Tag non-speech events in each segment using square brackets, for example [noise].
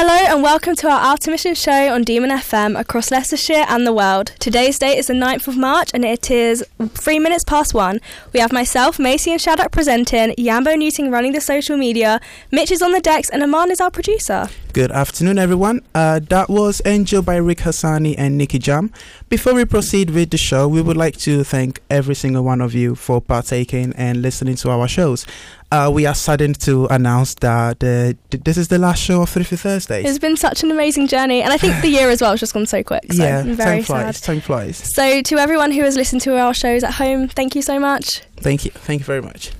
Hello and welcome to our Outer show on Demon FM across Leicestershire and the world. Today's date is the 9th of March and it is three minutes past one. We have myself, Macy and Shadrach presenting, Yambo Newton running the social media, Mitch is on the decks and Aman is our producer. Good afternoon, everyone. Uh, that was Angel by Rick Hassani and Nikki Jam. Before we proceed with the show, we would like to thank every single one of you for partaking and listening to our shows. Uh, we are saddened to announce that uh, th- this is the last show of Thrifty Thursdays. It's been such an amazing journey and I think the year as well has just gone so quick. So yeah, I'm very time flies. sad. Time flies. So to everyone who has listened to our shows at home, thank you so much. Thank you. Thank you very much.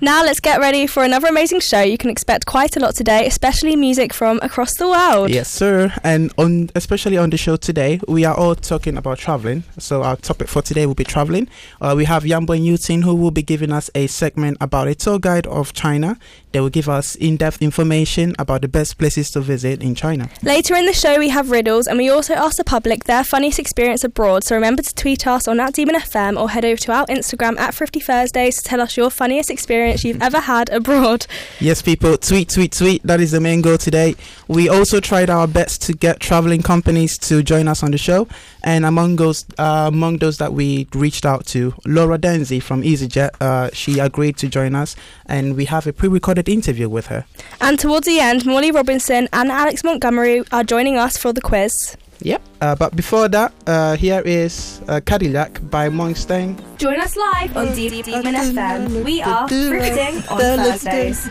Now let's get ready for another amazing show. You can expect quite a lot today, especially music from across the world. Yes, sir. And on especially on the show today, we are all talking about traveling. So our topic for today will be traveling. Uh, we have Yambo Yutin who will be giving us a segment about a tour guide of China. They will give us in-depth information about the best places to visit in China. Later in the show, we have riddles, and we also ask the public their funniest experience abroad. So remember to tweet us on at Demon FM or head over to our Instagram at Thrifty Thursdays to tell us your funniest experience you've ever had abroad. Yes, people, tweet, tweet, tweet. That is the main goal today. We also tried our best to get traveling companies to join us on the show, and among those, uh, among those that we reached out to, Laura Denzi from EasyJet, uh, she agreed to join us, and we have a pre-recorded interview with her. And towards the end, Molly Robinson and Alex Montgomery are joining us for the quiz. Yep. Uh, but before that, uh, here is uh, Cadillac by Morgenshtern. Join us live on Demon FM. We are thrifting on Thursdays.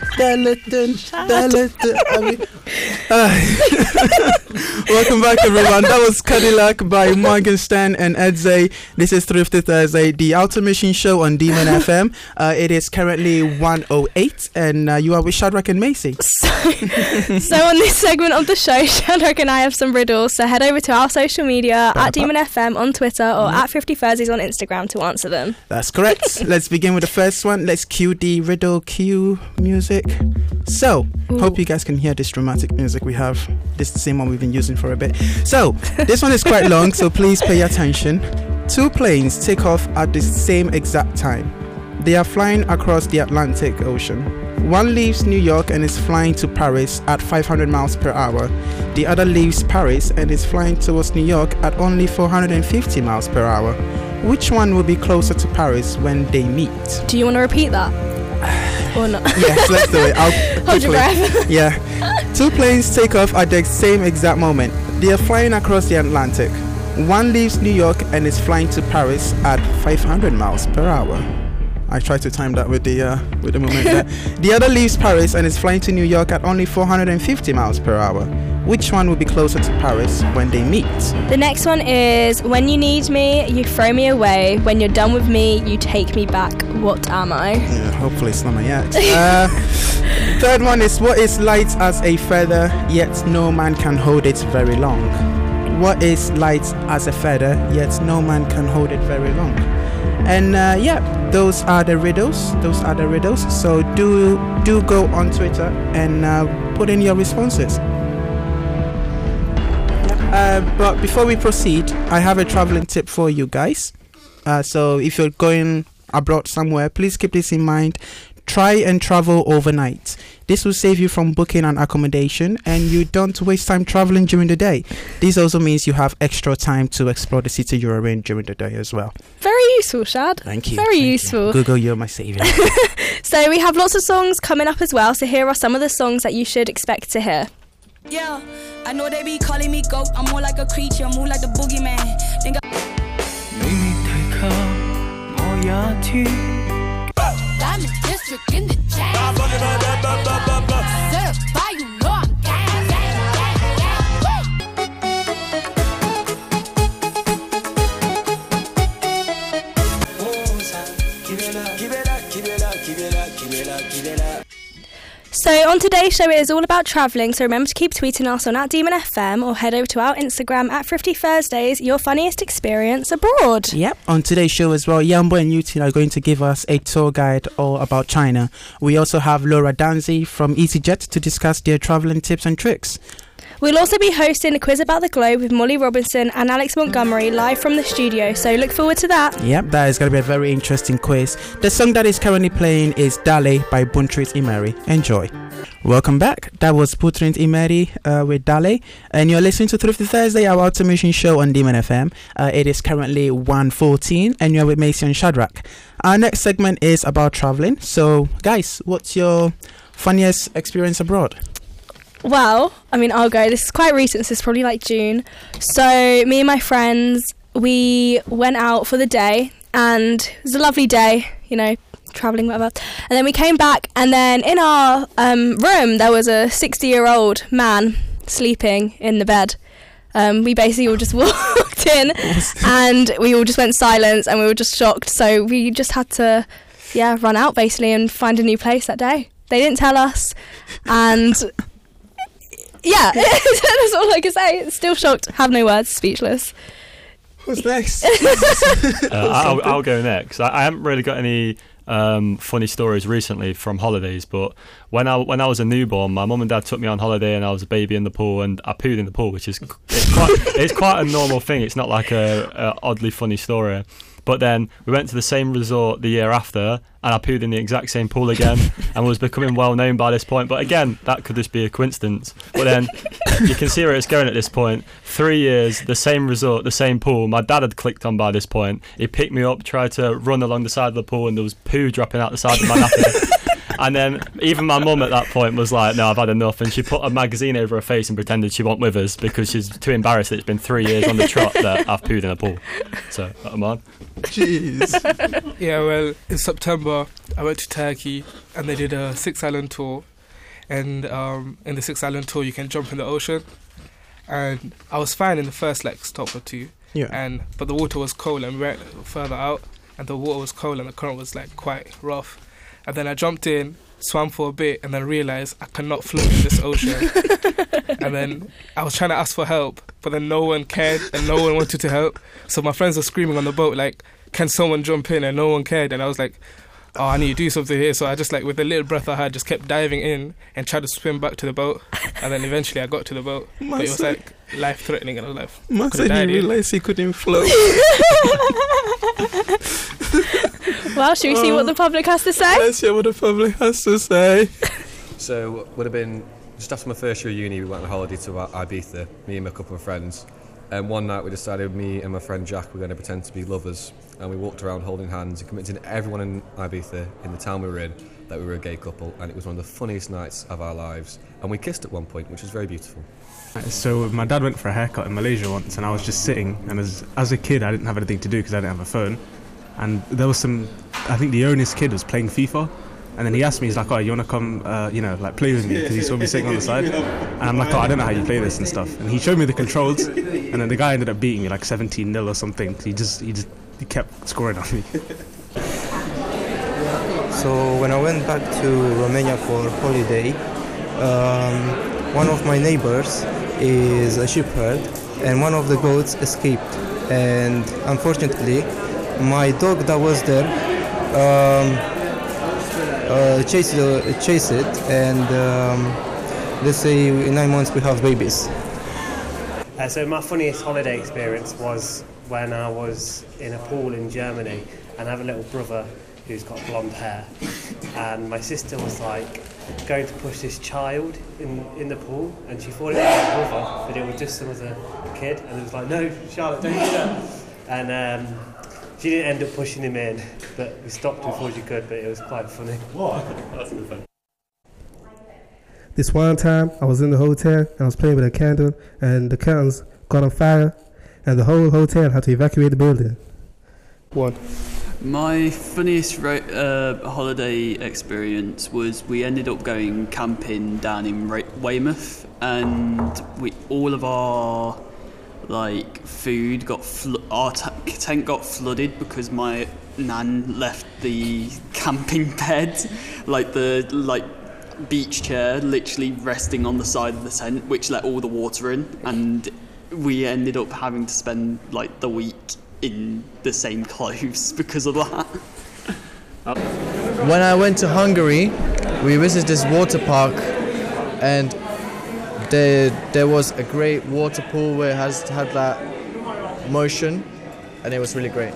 [laughs] Welcome back, everyone. That was Cadillac by Morgenshtern and Eldzhey. This is Thrifty Thursday, the automation show on Demon [laughs] FM. Uh, it is currently 108, and uh, you are with Shadrach and Macy. [laughs] So, so on this segment of the show, Shadrach and I have some riddles. So head over to our social media at Demon FM on Twitter or at Thrifty Thursdays on Instagram to answer them. That's correct. [laughs] Let's begin with the first one. Let's cue the riddle cue music. So, hope you guys can hear this dramatic music we have. This is the same one we've been using for a bit. So, this one is quite long, so please pay attention. Two planes take off at the same exact time. They are flying across the Atlantic Ocean. One leaves New York and is flying to Paris at 500 miles per hour. The other leaves Paris and is flying towards New York at only 450 miles per hour. Which one will be closer to Paris when they meet? Do you want to repeat that? [sighs] or not? Yes, let's do it. I'll [laughs] Hold your breath. Yeah. Two planes take off at the same exact moment. They are flying across the Atlantic. One leaves New York and is flying to Paris at 500 miles per hour. I tried to time that with the uh, with the moment there. [laughs] The other leaves Paris and is flying to New York at only 450 miles per hour. Which one will be closer to Paris when they meet? The next one is When you need me, you throw me away. When you're done with me, you take me back. What am I? Yeah, hopefully it's not my yet. Uh, [laughs] third one is what is light as a feather, yet no man can hold it very long. What is light as a feather, yet no man can hold it very long. And uh, yeah, those are the riddles. Those are the riddles. So do do go on Twitter and uh, put in your responses. Uh, but before we proceed, I have a traveling tip for you guys. Uh, so if you're going abroad somewhere, please keep this in mind. Try and travel overnight. This will save you from booking an accommodation and you don't waste time traveling during the day. This also means you have extra time to explore the city you're in during the day as well. Very useful, Shad. Thank you. Very thank you. useful. Google, you're my savior. [laughs] So we have lots of songs coming up as well. So here are some of the songs that you should expect to hear. Yeah, I know they be calling me goat. I'm more like a creature, move like the boogeyman. Think I- 你睇下我也知。 I'm the district in the jam. So on today's show, it is all about travelling. So remember to keep tweeting us on at Demon FM or head over to our Instagram at Thrifty Thursdays. Your funniest experience abroad. Yep. On today's show as well, Yambo and Yutin are going to give us a tour guide all about China. We also have Laura Danzi from EasyJet to discuss their traveling tips and tricks. We'll also be hosting a quiz about the globe with Molly Robinson and Alex Montgomery live from the studio, so look forward to that. Yep, that is going to be a very interesting quiz. The song that is currently playing is Dale by Buntrit Imeri. Enjoy. Welcome back. That was Buntrit Imeri uh, with Dale, and you're listening to Thrifty Thursday, our automation show on Demon FM. Uh, it is currently 1.14, and you're with Macy and Shadrach. Our next segment is about traveling. So, guys, what's your funniest experience abroad? Well, I mean, I'll go. This is quite recent, so it's probably like June. So, me and my friends, we went out for the day, and it was a lovely day, you know, traveling, whatever. And then we came back, and then in our um, room, there was a 60 year old man sleeping in the bed. Um, we basically all just [laughs] walked in, [laughs] and we all just went silent, and we were just shocked. So, we just had to, yeah, run out basically and find a new place that day. They didn't tell us, and yeah, [laughs] that's all I can say. Still shocked, have no words, speechless. What's next? [laughs] Uh, I'll, I'll go next. I, I haven't really got any um, funny stories recently from holidays, but when I when I was a newborn, my mum and dad took me on holiday, and I was a baby in the pool, and I pooed in the pool, which is it's quite, it's quite a normal thing. It's not like a, a oddly funny story. But then we went to the same resort the year after, and I pooed in the exact same pool again, [laughs] and was becoming well known by this point. But again, that could just be a coincidence. But then you can see where it's going at this point. Three years, the same resort, the same pool. My dad had clicked on by this point. He picked me up, tried to run along the side of the pool, and there was poo dropping out the side of my nappy. [laughs] And then even my mum at that point was like, "No, I've had enough," and she put a magazine over her face and pretended she wasn't with us because she's too embarrassed that it's been three years on the trot that I've pooed in a pool. So I'm on. Jeez. [laughs] Yeah, well, in September, I went to Turkey and they did a six island tour. And um, in the six island tour, you can jump in the ocean. And I was fine in the first like stop or two. Yeah. And but the water was cold and we went further out, and the water was cold and the current was like quite rough. And then I jumped in, swam for a bit, and then realized I cannot float in this ocean. [laughs] and then I was trying to ask for help, but then no one cared and no one wanted to help. So my friends were screaming on the boat like, "Can someone jump in?" And no one cared. And I was like, "Oh, I need to do something here." So I just like with the little breath I had, just kept diving in and tried to swim back to the boat. And then eventually I got to the boat, [laughs] but it was Must- like life threatening, and I was like, Man said he realized he couldn't float. [laughs] Well, should we see what the oh. public has to say? Let's hear what the public has to say. So would have been just after my first year of uni, we went on holiday to I- Ibiza, me and a couple of friends. And one night we decided me and my friend Jack were going to pretend to be lovers, and we walked around holding hands and convincing everyone in Ibiza, in the town we were in, that we were a gay couple. And it was one of the funniest nights of our lives. And we kissed at one point, which was very beautiful. So my dad went for a haircut in Malaysia once, and I was just sitting. And as as a kid, I didn't have anything to do because I didn't have a phone. And there was some, I think the owner's kid was playing FIFA, and then he asked me, he's like, "Oh, you wanna come, uh, you know, like play with me?" Because he saw me sitting on the side, and I'm like, "Oh, I don't know how you play this and stuff." And he showed me the controls, and then the guy ended up beating me like 17 0 or something. he just he just he kept scoring on me. [laughs] So when I went back to Romania for holiday, um, one of my neighbors is a shepherd, and one of the goats escaped. And unfortunately, my dog that was there um, uh, chased, uh, chased it, and um, let's say in nine months we have babies. Uh, so my funniest holiday experience was when I was in a pool in Germany and I have a little brother who's got blonde hair. And my sister was like going to push this child in, in the pool and she thought it was my brother but it was just some other kid. And it was like no Charlotte don't do that. And um, she didn't end up pushing him in but we stopped before she could but it was quite funny. What? That's good fun. This one time, I was in the hotel and I was playing with a candle, and the curtains got on fire, and the whole hotel had to evacuate the building. One. My funniest ro- uh, holiday experience was we ended up going camping down in Ra- Weymouth, and we all of our like food got flo- our t- tent got flooded because my nan left the [laughs] camping bed, like the like beach chair, literally resting on the side of the tent, which let all the water in, and we ended up having to spend like the week in the same [laughs] clothes because of that. When I went to Hungary, we visited this water park, and there there was a great water pool where it has had that motion, and it was really great.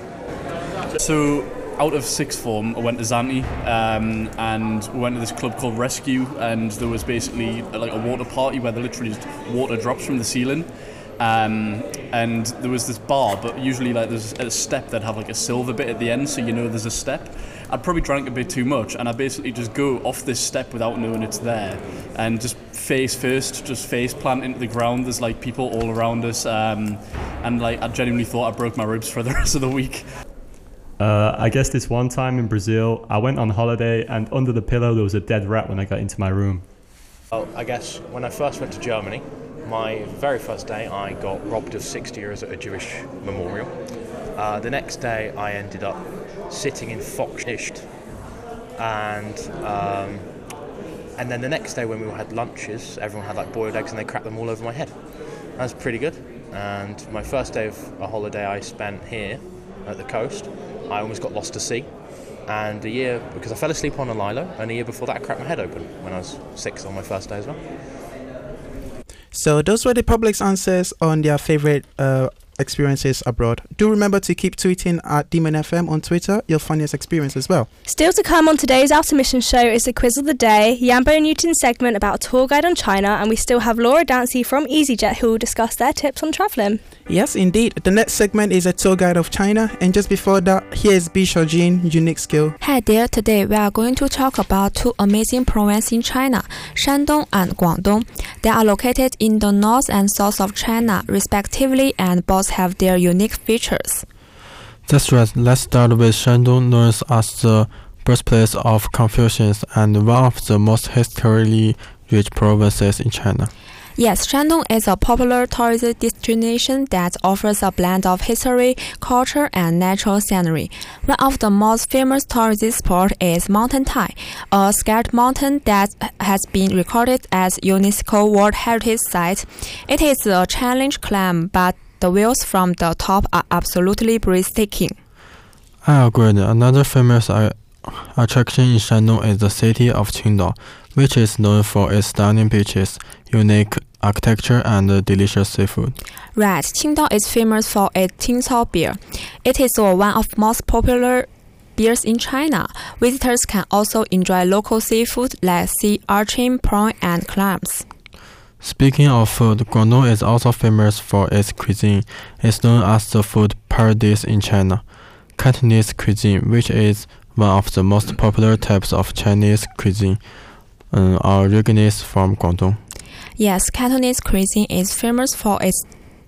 So, out of sixth form, I went to Zante, um, and we went to this club called Rescue, and there was basically like a water party where there literally just water drops from the ceiling. Um, and there was this bar, but usually like there's a step that have like a silver bit at the end, so you know there's a step. I'd probably drank a bit too much, and I basically just go off this step without knowing it's there, and just face first, just face plant into the ground. There's like people all around us, um, and like I genuinely thought I broke my ribs for the [laughs] rest of the week. Uh, I guess this one time in Brazil, I went on holiday and under the pillow there was a dead rat when I got into my room. Well, I guess when I first went to Germany, my very first day I got robbed of 60 euros at a Jewish memorial. Uh, the next day I ended up sitting in Foxnicht, and um, and then the next day when we had lunches, everyone had like boiled eggs and they cracked them all over my head. That was pretty good. And my first day of a holiday I spent here at the coast, I almost got lost to sea. And a year because I fell asleep on a lilo, and a year before that I cracked my head open when I was six on my first day as well. So those were the public's answers on their favorite uh, experiences abroad. Do remember to keep tweeting at Demon FM on Twitter You'll your funniest experience as well. Still to come on today's Outer Mission show is the quiz of the day, Yambo Newton's segment about a tour guide on China, and we still have Laura Dancy from EasyJet who will discuss their tips on travelling. Yes, indeed. The next segment is a tour guide of China, and just before that, here's Bisho Jin, unique skill. Hi there, today we are going to talk about two amazing provinces in China, Shandong and Guangdong. They are located in the north and south of China, respectively, and both have their unique features. That's right. Let's start with Shandong, known as the birthplace of Confucius and one of the most historically rich provinces in China. Yes, Shandong is a popular tourist destination that offers a blend of history, culture, and natural scenery. One of the most famous tourist spots is Mountain Tai, a scarred mountain that has been recorded as UNESCO World Heritage Site. It is a challenge climb, but the views from the top are absolutely breathtaking. Ah, I agree. Another famous attraction in Shandong is the city of Qingdao, which is known for its stunning beaches, unique architecture, and delicious seafood. Right, Qingdao is famous for its Tsingtao beer. It is one of the most popular beers in China. Visitors can also enjoy local seafood like sea urchin, prawn, and clams. Speaking of food, Guangdong is also famous for its cuisine. It's known as the food paradise in China. Cantonese cuisine, which is one of the most popular types of Chinese cuisine, um, originates from Guangdong. Yes, Cantonese cuisine is famous for its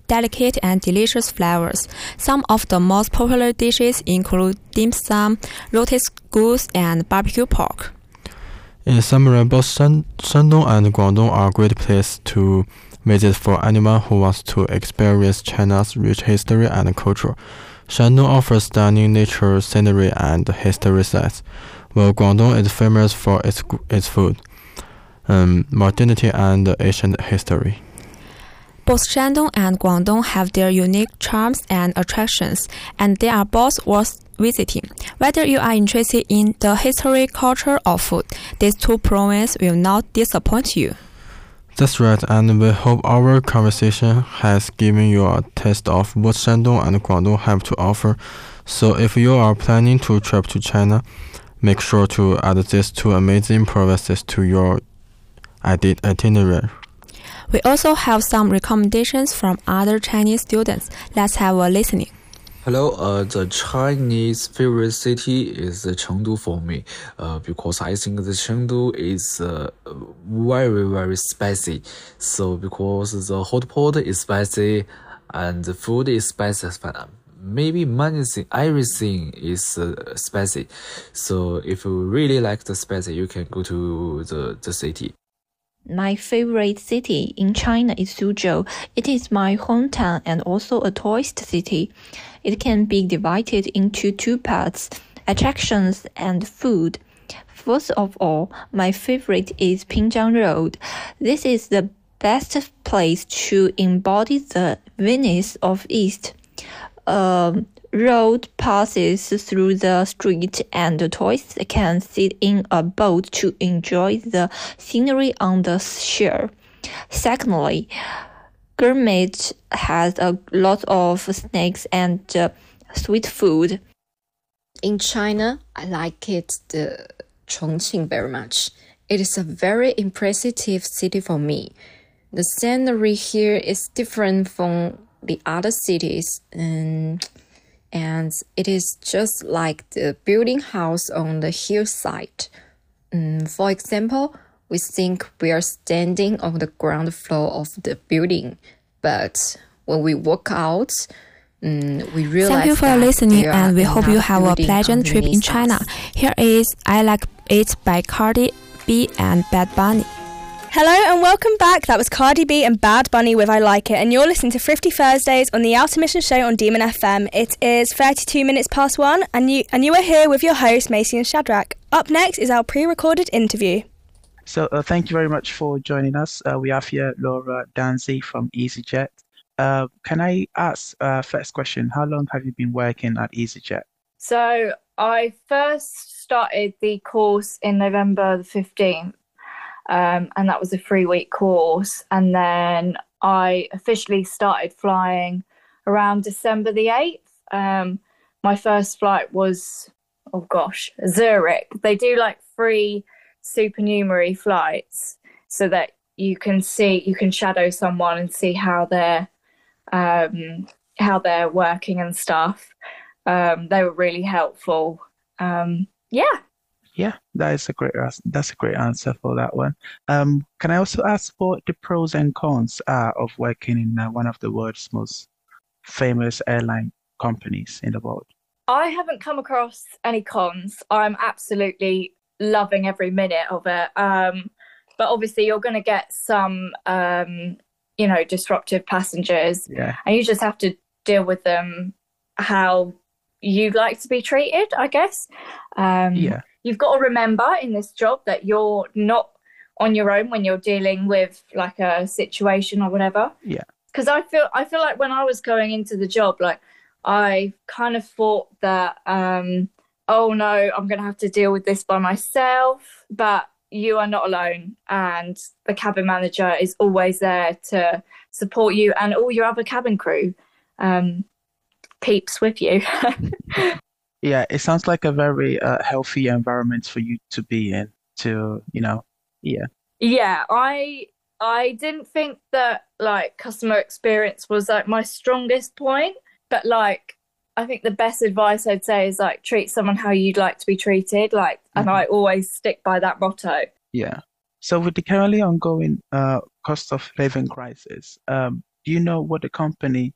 delicate and delicious flavors. Some of the most popular dishes include dim sum, roasted goose, and barbecue pork. In summary, both Shan- Shandong and Guangdong are great places to visit for anyone who wants to experience China's rich history and culture. Shandong offers stunning nature scenery and history sites, while Guangdong is famous for its its food, um, modernity, and ancient history. Both Shandong and Guangdong have their unique charms and attractions, and they are both worth visiting. Whether you are interested in the history, culture, or food, these two provinces will not disappoint you. That's right, and we hope our conversation has given you a taste of what Shandong and Guangdong have to offer. So, if you are planning to travel to China, make sure to add these two amazing provinces to your iti- itinerary. We also have some recommendations from other Chinese students. Let's have a listening. Hello, uh, the Chinese favorite city is Chengdu for me, uh, because I think the Chengdu is uh, very very spicy. So because the hot pot is spicy and the food is spicy, maybe thing, everything is uh, spicy. So if you really like the spicy, you can go to the the city. My favorite city in China is Suzhou. It is my hometown and also a tourist city. It can be divided into two parts attractions and food. First of all, my favorite is Pingjiang Road. This is the best place to embody the Venice of East. A road passes through the street and tourists can sit in a boat to enjoy the scenery on the shore. Secondly, gourmet has a lot of snacks and uh, sweet food. In China, I like it the Chongqing very much. It is a very impressive city for me. The scenery here is different from the other cities and and it is just like the building house on the hillside. Mm, for example, we think we are standing on the ground floor of the building, but when we walk out, mm, we realize Thank you for listening, and we hope you have a pleasant trip in China. Here is I Like It by Cardi B and Bad Bunny. Hello and welcome back. That was Cardi B and Bad Bunny with I Like It, and you're listening to Thrifty Thursdays on the Outer Mission Show on Demon FM. It is 32 minutes past one, and you and you are here with your hosts Macy and Shadrach. Up next is our pre-recorded interview. So uh, thank you very much for joining us. Uh, we have here Laura Danzi from EasyJet. Uh, can I ask uh, first question? How long have you been working at EasyJet? So I first started the course in November the 15th, um, and that was a three week course. And then I officially started flying around December the 8th. Um, my first flight was, oh gosh, Zurich. They do like free supernumerary flights so that you can see, you can shadow someone and see how they're. Um, how they're working and stuff. Um, they were really helpful. Um, yeah. Yeah, that is a great that's a great answer for that one. Um, can I also ask what the pros and cons are of working in uh, one of the world's most famous airline companies in the world? I haven't come across any cons. I'm absolutely loving every minute of it. Um, but obviously, you're going to get some, um, you know, disruptive passengers, Yeah. and you just have to deal with them how you'd like to be treated, I guess. Um, Yeah. You've got to remember in this job that you're not on your own when you're dealing with like a situation or whatever Yeah. because I feel I feel like when I was going into the job, like I kind of thought that, um, oh no, I'm going to have to deal with this by myself. But you are not alone, and the cabin manager is always there to support you and all your other cabin crew. Um, peeps with you. [laughs] Yeah, it sounds like a very uh, healthy environment for you to be in. To you know, yeah, Yeah, I I didn't think that like customer experience was like my strongest point, but like I think the best advice I'd say is like treat someone how you'd like to be treated, like and I always stick by that motto. yeah. So with the currently ongoing uh, cost of living crisis, um, do you know what the company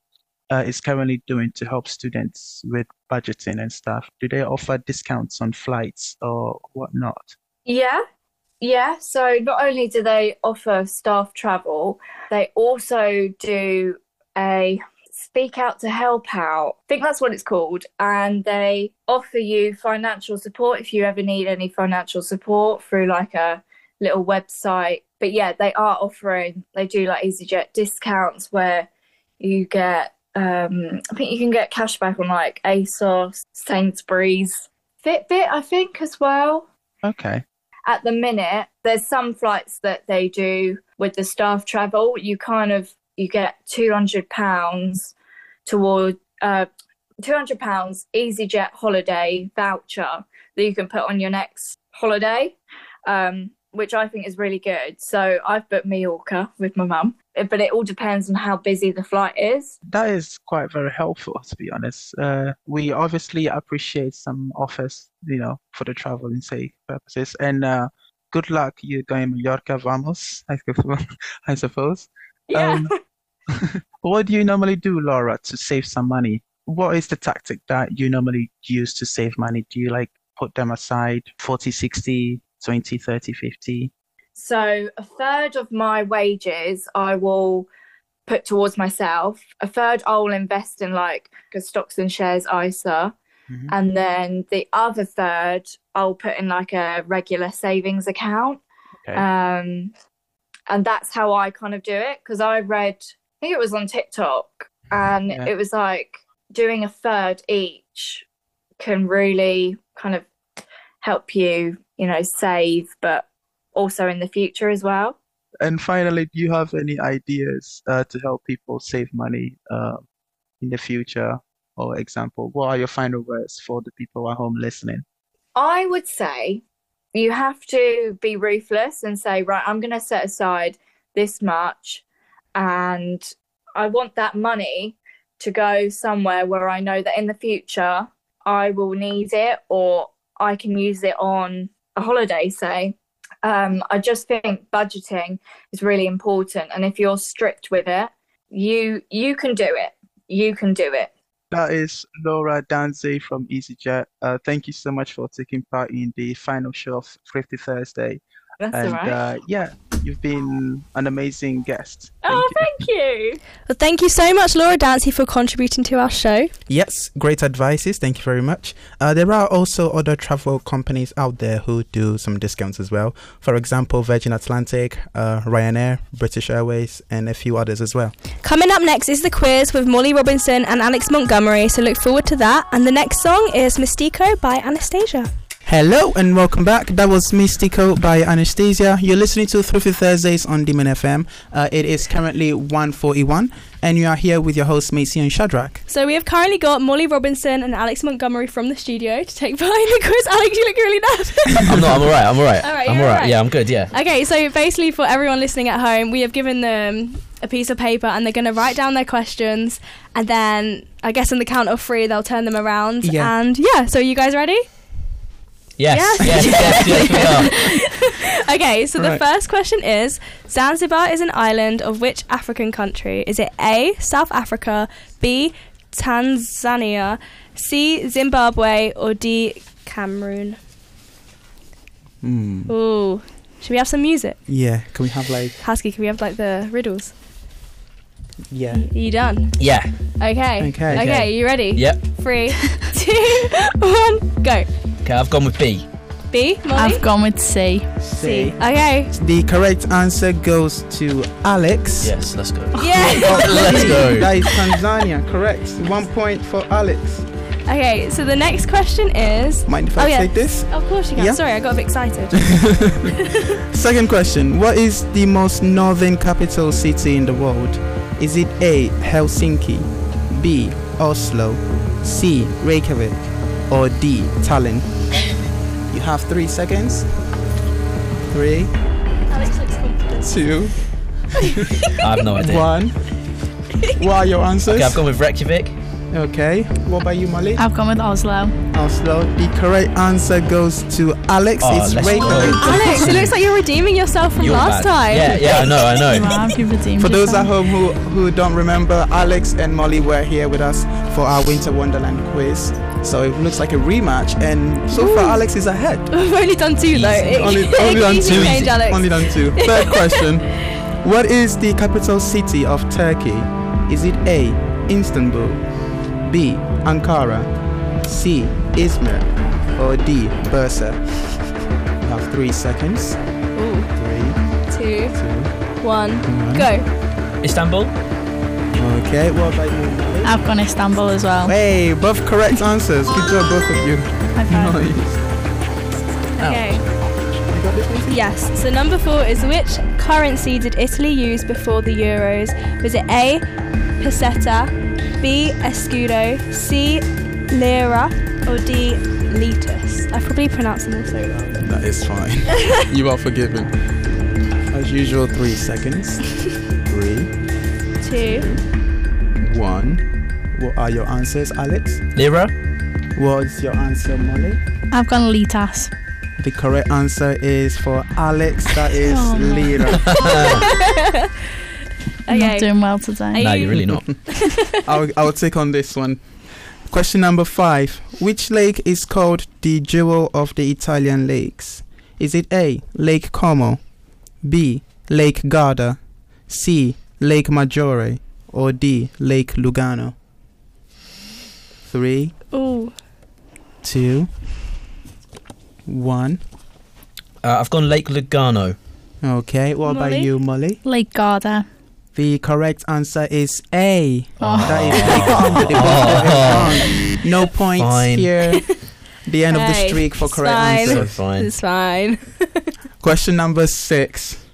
uh, is currently doing to help students with budgeting and stuff? Do they offer discounts on flights or whatnot? Yeah. Yeah, so not only do they offer staff travel, they also do a speak out to help out. I think that's what it's called. And they offer you financial support if you ever need any financial support through like a little website. But yeah, they are offering, they do like EasyJet discounts where you get, um, I think you can get cash back on like ASOS, Sainsbury's, Fitbit, I think as well. Okay. at the minute there's some flights that they do with the staff travel. You kind of you get 200 pounds toward uh 200 pounds easyjet holiday voucher that you can put on your next holiday. Um which i think is really good so i've booked mallorca with my mum but it all depends on how busy the flight is That is quite very helpful, to be honest. Uh, we obviously appreciate some offers, you know, for the traveling sake purposes. And uh, good luck, you're going Mallorca, vamos, I [laughs] suppose. I suppose. Yeah. Um, [laughs] what do you normally do, Laura, to save some money? What is the tactic that you normally use to save money? Do you like put them aside 40, 60, 20, 30, 50? So a third of my wages I will put towards myself. A third I will invest in like stocks and shares ISA. And then the other third I'll put in like a regular savings account. Okay. Um and that's how I kind of do it because I read I think it was on TikTok and Yeah. it was like doing a third each can really kind of help you, you know, save but also in the future as well. And finally, do you have any ideas uh, to help people save money uh, in the future? Or example, what are your final words for the people at home listening? I would say you have to be ruthless and say, right, I'm going to set aside this much and I want that money to go somewhere where I know that in the future I will need it or I can use it on a holiday, say. Um, I just think budgeting is really important. And if you're strict with it, you you can do it. You can do it. That is Laura Danze from EasyJet. Uh, thank you so much for taking part in the final show of Thrifty Thursday. That's and all right. uh, yeah, you've been an amazing guest. oh, thank you. Well, thank you so much, Laura Dancy, for contributing to our show. Yes, great advices. Thank you very much. Uh, there are also other travel companies out there who do some discounts as well. For example, Virgin Atlantic, uh, Ryanair, British Airways, and a few others as well. Coming up next is the quiz with Molly Robinson and Alex Montgomery, so look forward to that. And the next song is Mystico by Anastasia. Hello and welcome back. That was Mystico by Anastasia. You're listening to Thrifty Thursdays on Demon FM. Uh, it is currently 1:41, and you are here with your host Macy and Shadrach. So we have currently got Molly Robinson and Alex Montgomery from the studio to take [laughs] part in the quiz. Alex, you look really nervous. [laughs] I'm not. I'm alright. I'm alright. All right, I'm alright. alright. Yeah, I'm good. Yeah. Okay, so basically for everyone listening at home, we have given them a piece of paper and they're going to write down their questions and then I guess on the count of three they'll turn them around Yeah. and yeah, so you guys ready? Yes. Yes. Yes. Yes. yes, we are. [laughs] Okay, so the first question is Zanzibar is an island of which African country? Is it A, South Africa, B, Tanzania, C, Zimbabwe, or D, Cameroon? Hmm. Ooh, should we have some music? Yeah, can we have like Husky, can we have like the riddles? yeah? Are you done? Yeah. Okay. Okay. Okay, you ready? Yep. Three, [laughs] two, one, go. Okay, I've gone with B. B, Molly? I've gone with C. C. Okay. The correct answer goes to Alex. Yes, let's go. [laughs] Yeah. [laughs] Let's go. That is Tanzania. Correct. One point for Alex. Okay, so the next question is. Mind if oh, I yeah. take this? Of course you can. Yeah. Sorry, I got a bit excited. [laughs] Second question. What is the most northern capital city in the world? Is it A. Helsinki, B. Oslo, C. Reykjavik, or D. Tallinn? You have three seconds. Three, two, I have no idea. one. What are your answers? Okay, I've gone with Reykjavik. Okay. What about you, Molly? I've gone with Oslo. Oslo. The correct answer goes to Alex. Oh, it's let's Reykjavik. Alex, it looks like you're redeeming yourself from You're last bad. time. Yeah, yeah, I know, I know. Wow, you've redeemed For those at home who, who don't remember, Alex and Molly were here with us for our Winter Wonderland quiz. So it looks like a rematch, and so far Alex is ahead. [laughs] We've only done two though. It, [laughs] only, it only done two. change, Only done two. Third question: What is the capital city of Turkey? Is it A. Istanbul, B. Ankara, C. Izmir, or D. Bursa? You have three seconds. Ooh. Three, Two, two, one, one. go. Istanbul. Okay. What about you? I've gone Istanbul as well. Hey, both correct answers. Good job, both of you. Nice. Okay. Yes. So number four is which currency did Italy use before the euros? Was it A. peseta, B. escudo, C. lira, or D. litas? I probably pronounced them all so wrong. That is fine. [laughs] you are forgiven. As usual, three seconds. Three, Two. one. What are your answers, Alex? Lira. What's your answer, Molly? I've gone Litas. The correct answer is for Alex. That is Oh, lira. [laughs] [laughs] I'm Okay. not doing well today. No, you're really not. [laughs] I'll, I'll take on this one. Question number five. Which lake is called the jewel of the Italian lakes? Is it A. Lake Como, B. Lake Garda, C. Lake Maggiore, or D. Lake Lugano? Three, Ooh. two, one. Uh, I've gone Lake Lugano. Okay, what about Molly? you, Molly? Lake Garda. The correct answer is A. Oh. That is Lake Como. They both [laughs] got it wrong. [laughs] [laughs] No points Fine. here. The end of the streak for correct fine. answer. So fine. It's fine. Question number six.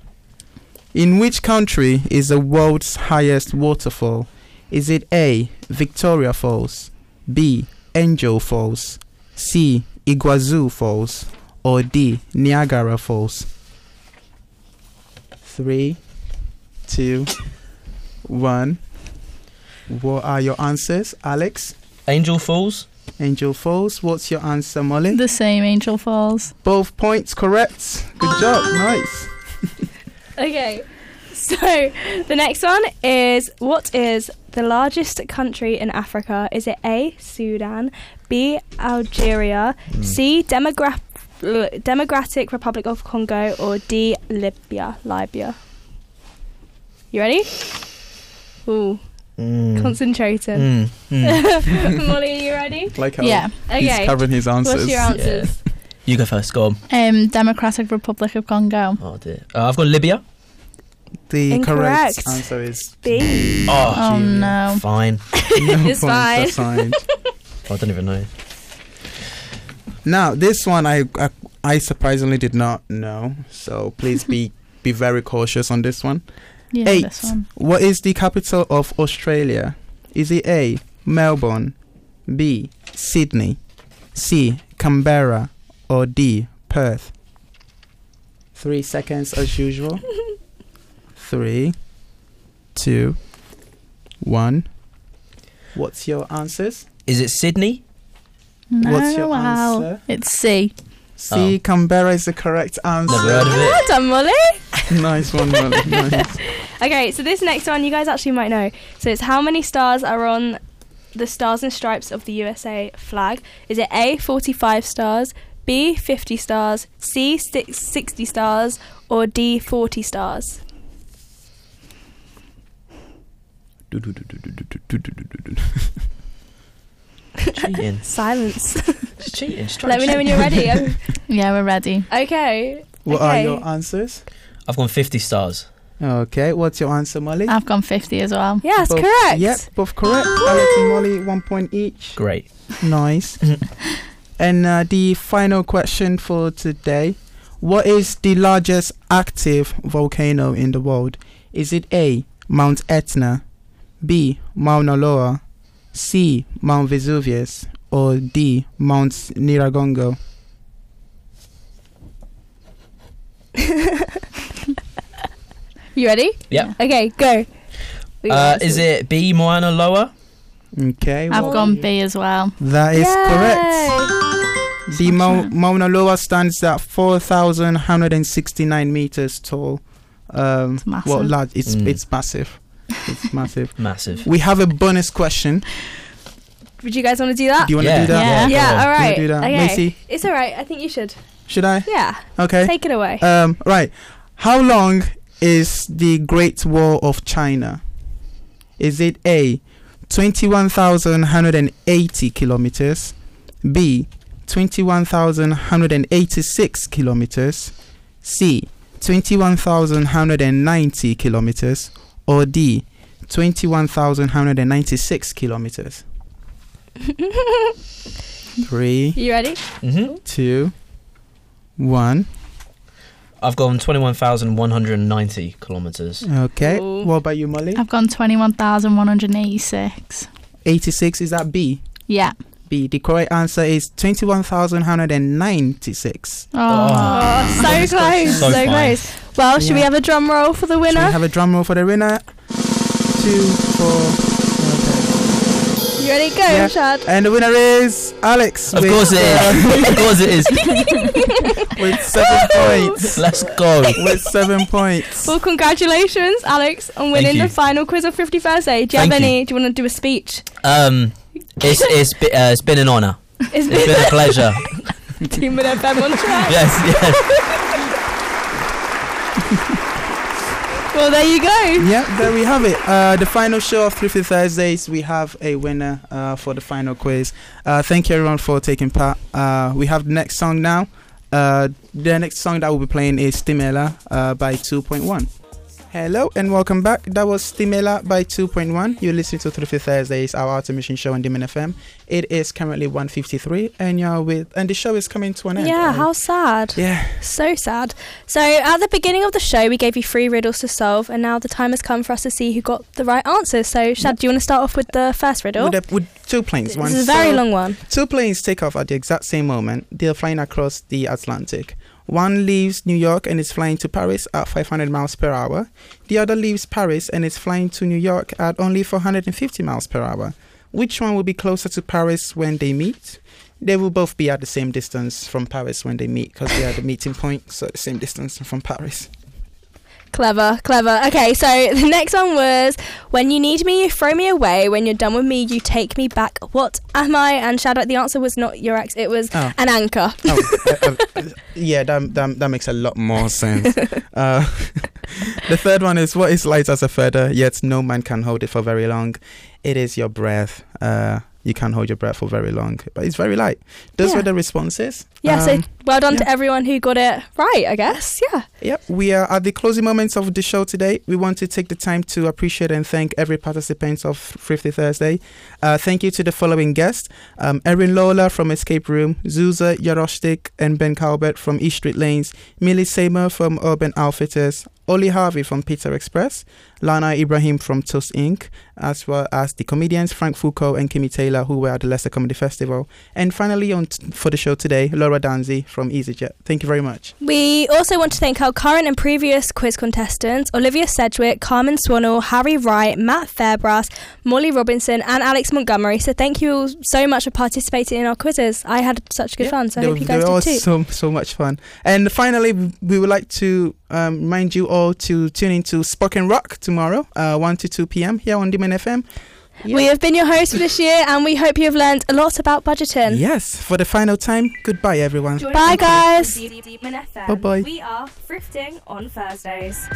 In which country is the world's highest waterfall? Is it A. Victoria Falls, B. Angel Falls, C. Iguazu Falls, or D. Niagara Falls? Three, two, one. What are your answers, Alex? Angel Falls. Angel Falls. What's your answer, Molly? The same Angel Falls. Both points correct. Good job. Nice. [laughs] Okay, so the next one is what is the largest country in Africa? Is it A. Sudan, B. Algeria, Hmm. C. Demogra- uh, Democratic Republic of Congo, or D. Libya? Libya. You ready? Ooh, Mm. concentrating. Mm, mm. [laughs] Molly, are you ready? Like how Yeah. he's Okay. covering his answers. What's your answers? You go first. Go on. Um, Democratic Republic of Congo. Oh dear. Uh, I've got Libya. The Incorrect. correct answer is B. Oh, Oh no. fine. [laughs] no It's points fine. assigned. [laughs] I don't even know. Now, this one I, I I surprisingly did not know, so please be be very cautious on this one. Yeah, Eight. this one. What is the capital of Australia? Is it A. Melbourne, B. Sydney, C. Canberra, or D. Perth? Three seconds as usual. [laughs] Three, two, one. What's your answers? Is it Sydney? No, What's your wow. answer? It's C. C. Oh. Canberra is the correct answer. Never heard of it. Well done, Molly. [laughs] nice one, Molly. [laughs] Nice. Okay, so this next one you guys actually might know. So it's how many stars are on the stars and stripes of the USA flag? Is it A, 45 stars, B, 50 stars, C, six- 60 stars, or D, 40 stars? [laughs] Silence. It's cheating. It's Let me know when you're ready. [laughs] Yeah, we're ready. okay. What okay. are your answers? I've gone 50 stars. Okay, what's your answer, Molly? I've gone 50 as well. Yes, Both- correct. Yep, both correct. Alex and Molly, one point each. Great. Nice. [laughs] and uh, the final question for today What is the largest active volcano in the world? Is it A. Mount Etna, B. Mauna Loa, C. Mount Vesuvius, or D. Mount Nyiragongo? [laughs] You ready? Yeah. Okay, go. Uh, is it B. Mauna Loa? Okay, I've well, gone B as well. that is correct. The Mau- Mauna Loa stands at 4,169 meters tall. Um, It's massive. Well, large. It's Mm. it's massive. It's [laughs] massive. Massive. We have a bonus question. Would you guys want to do that? Do you want to Yeah. do that? Yeah. go yeah, on. all You wanna do that? Okay. Macy? It's all right. I think you should. Should I? Yeah. Okay. Take it away. Um, right. How long is the Great Wall of China? Is it A, 21,180 kilometers, B, 21,186 kilometers, C, 21,190 kilometers, or D, 21,196 kilometers? Three, [laughs] you ready? hmm two, one. I've gone 21,190 kilometres. Okay. Ooh. What about you, Molly? I've gone 21,186. 86 is that B? Yeah. B. The correct answer is 21,196. Oh. Oh, so close. So So, close. Well, should we have a drum roll for the Should winner? we have a drum roll for the winner? Two, four. You ready? Go, Yeah. Shad. And the winner is Alex. Of with, course it uh, of course it is. [laughs] with seven [laughs] points. Let's go. With seven points. Well, congratulations, Alex, on winning the final quiz of Thrifty Thursday. Do you Thank have you. any? Do you want to do a speech? Um, it's it's be, uh, it's been an honour. It's It's been a pleasure. [laughs] Team with FM on track. yes, yes. Well, there you go. Yeah, there we have it. Uh, the final show of Thrifty Thursdays, we have a winner uh, for the final quiz. Uh, thank you everyone for taking part. Uh, we have the next song now. Uh, the next song that we'll be playing is Stimela uh, by 2.1. Hello and welcome back. That was Stimela by 2.1. You're listening to Thrifty Thursdays, our automation show on Demon FM. It is currently 1.53 and you're with, and the show is coming to an end. Yeah, how sad. Yeah. So sad. So, at the beginning of the show, we gave you three riddles to solve, and now the time has come for us to see who got the right answers. So, Shad, do you want to start off with the first riddle? With, a, with two planes. This one is a very so- long one. Two planes take off at the exact same moment. They're flying across the Atlantic. One leaves New York and is flying to Paris at 500 miles per hour. The other leaves Paris and is flying to New York at only 450 miles per hour. Which one will be closer to Paris when they meet? They will both be at the same distance from Paris when they meet because they are the meeting point, so the same distance from Paris. Clever, clever. Okay, so [laughs] the next one was when you need me, you throw me away. When you're done with me, you take me back. What am I? And shout out, the answer was not your ex, it was Oh. an anchor. Oh, uh, uh, [laughs] yeah, that, that, that makes a lot more [laughs] sense. Uh, the third one is what is light as a feather, yet no man can hold it for very long. It is your breath. Uh, you can't hold your breath for very long, but it's very light. Those Yeah. were the responses. yeah, so Um, well done yeah. to everyone who got it right, I guess. Yeah. Yep, we are at the closing moments of the show today. We want to take the time to appreciate and thank every participant of Thrifty Thursday. Uh, thank you to the following guests um, Erin Lola from Escape Room, Zuza Yarostik and Ben Calbert from East Street Lanes, Millie Seymour from Urban Outfitters, Oli Harvey from Pizza Express, Lana Ibrahim from Toast Inc., as well as the comedians Frank Foucault and Kimmy Taylor, who were at the Leicester Comedy Festival. And finally, on t- for the show today, Laura Danzi from EasyJet. Thank you very much. We also want to thank our current and previous quiz contestants Olivia Sedgwick, Carmen Swannell, Harry Wright, Matt Fairbrass, Molly Robinson, and Alex Montgomery. So, thank you all so much for participating in our quizzes. I had such good fun, so I hope you guys did too. so so much fun. And finally, we would like to um, remind you all to tune into Spoken Rock tomorrow, uh, one to two p.m. here on Demon FM. We have been your hosts for this year, and we hope you have learned a lot about budgeting. Yes, for the final time. Goodbye, everyone. Bye, guys. Bye bye. We are thrifting on Thursdays.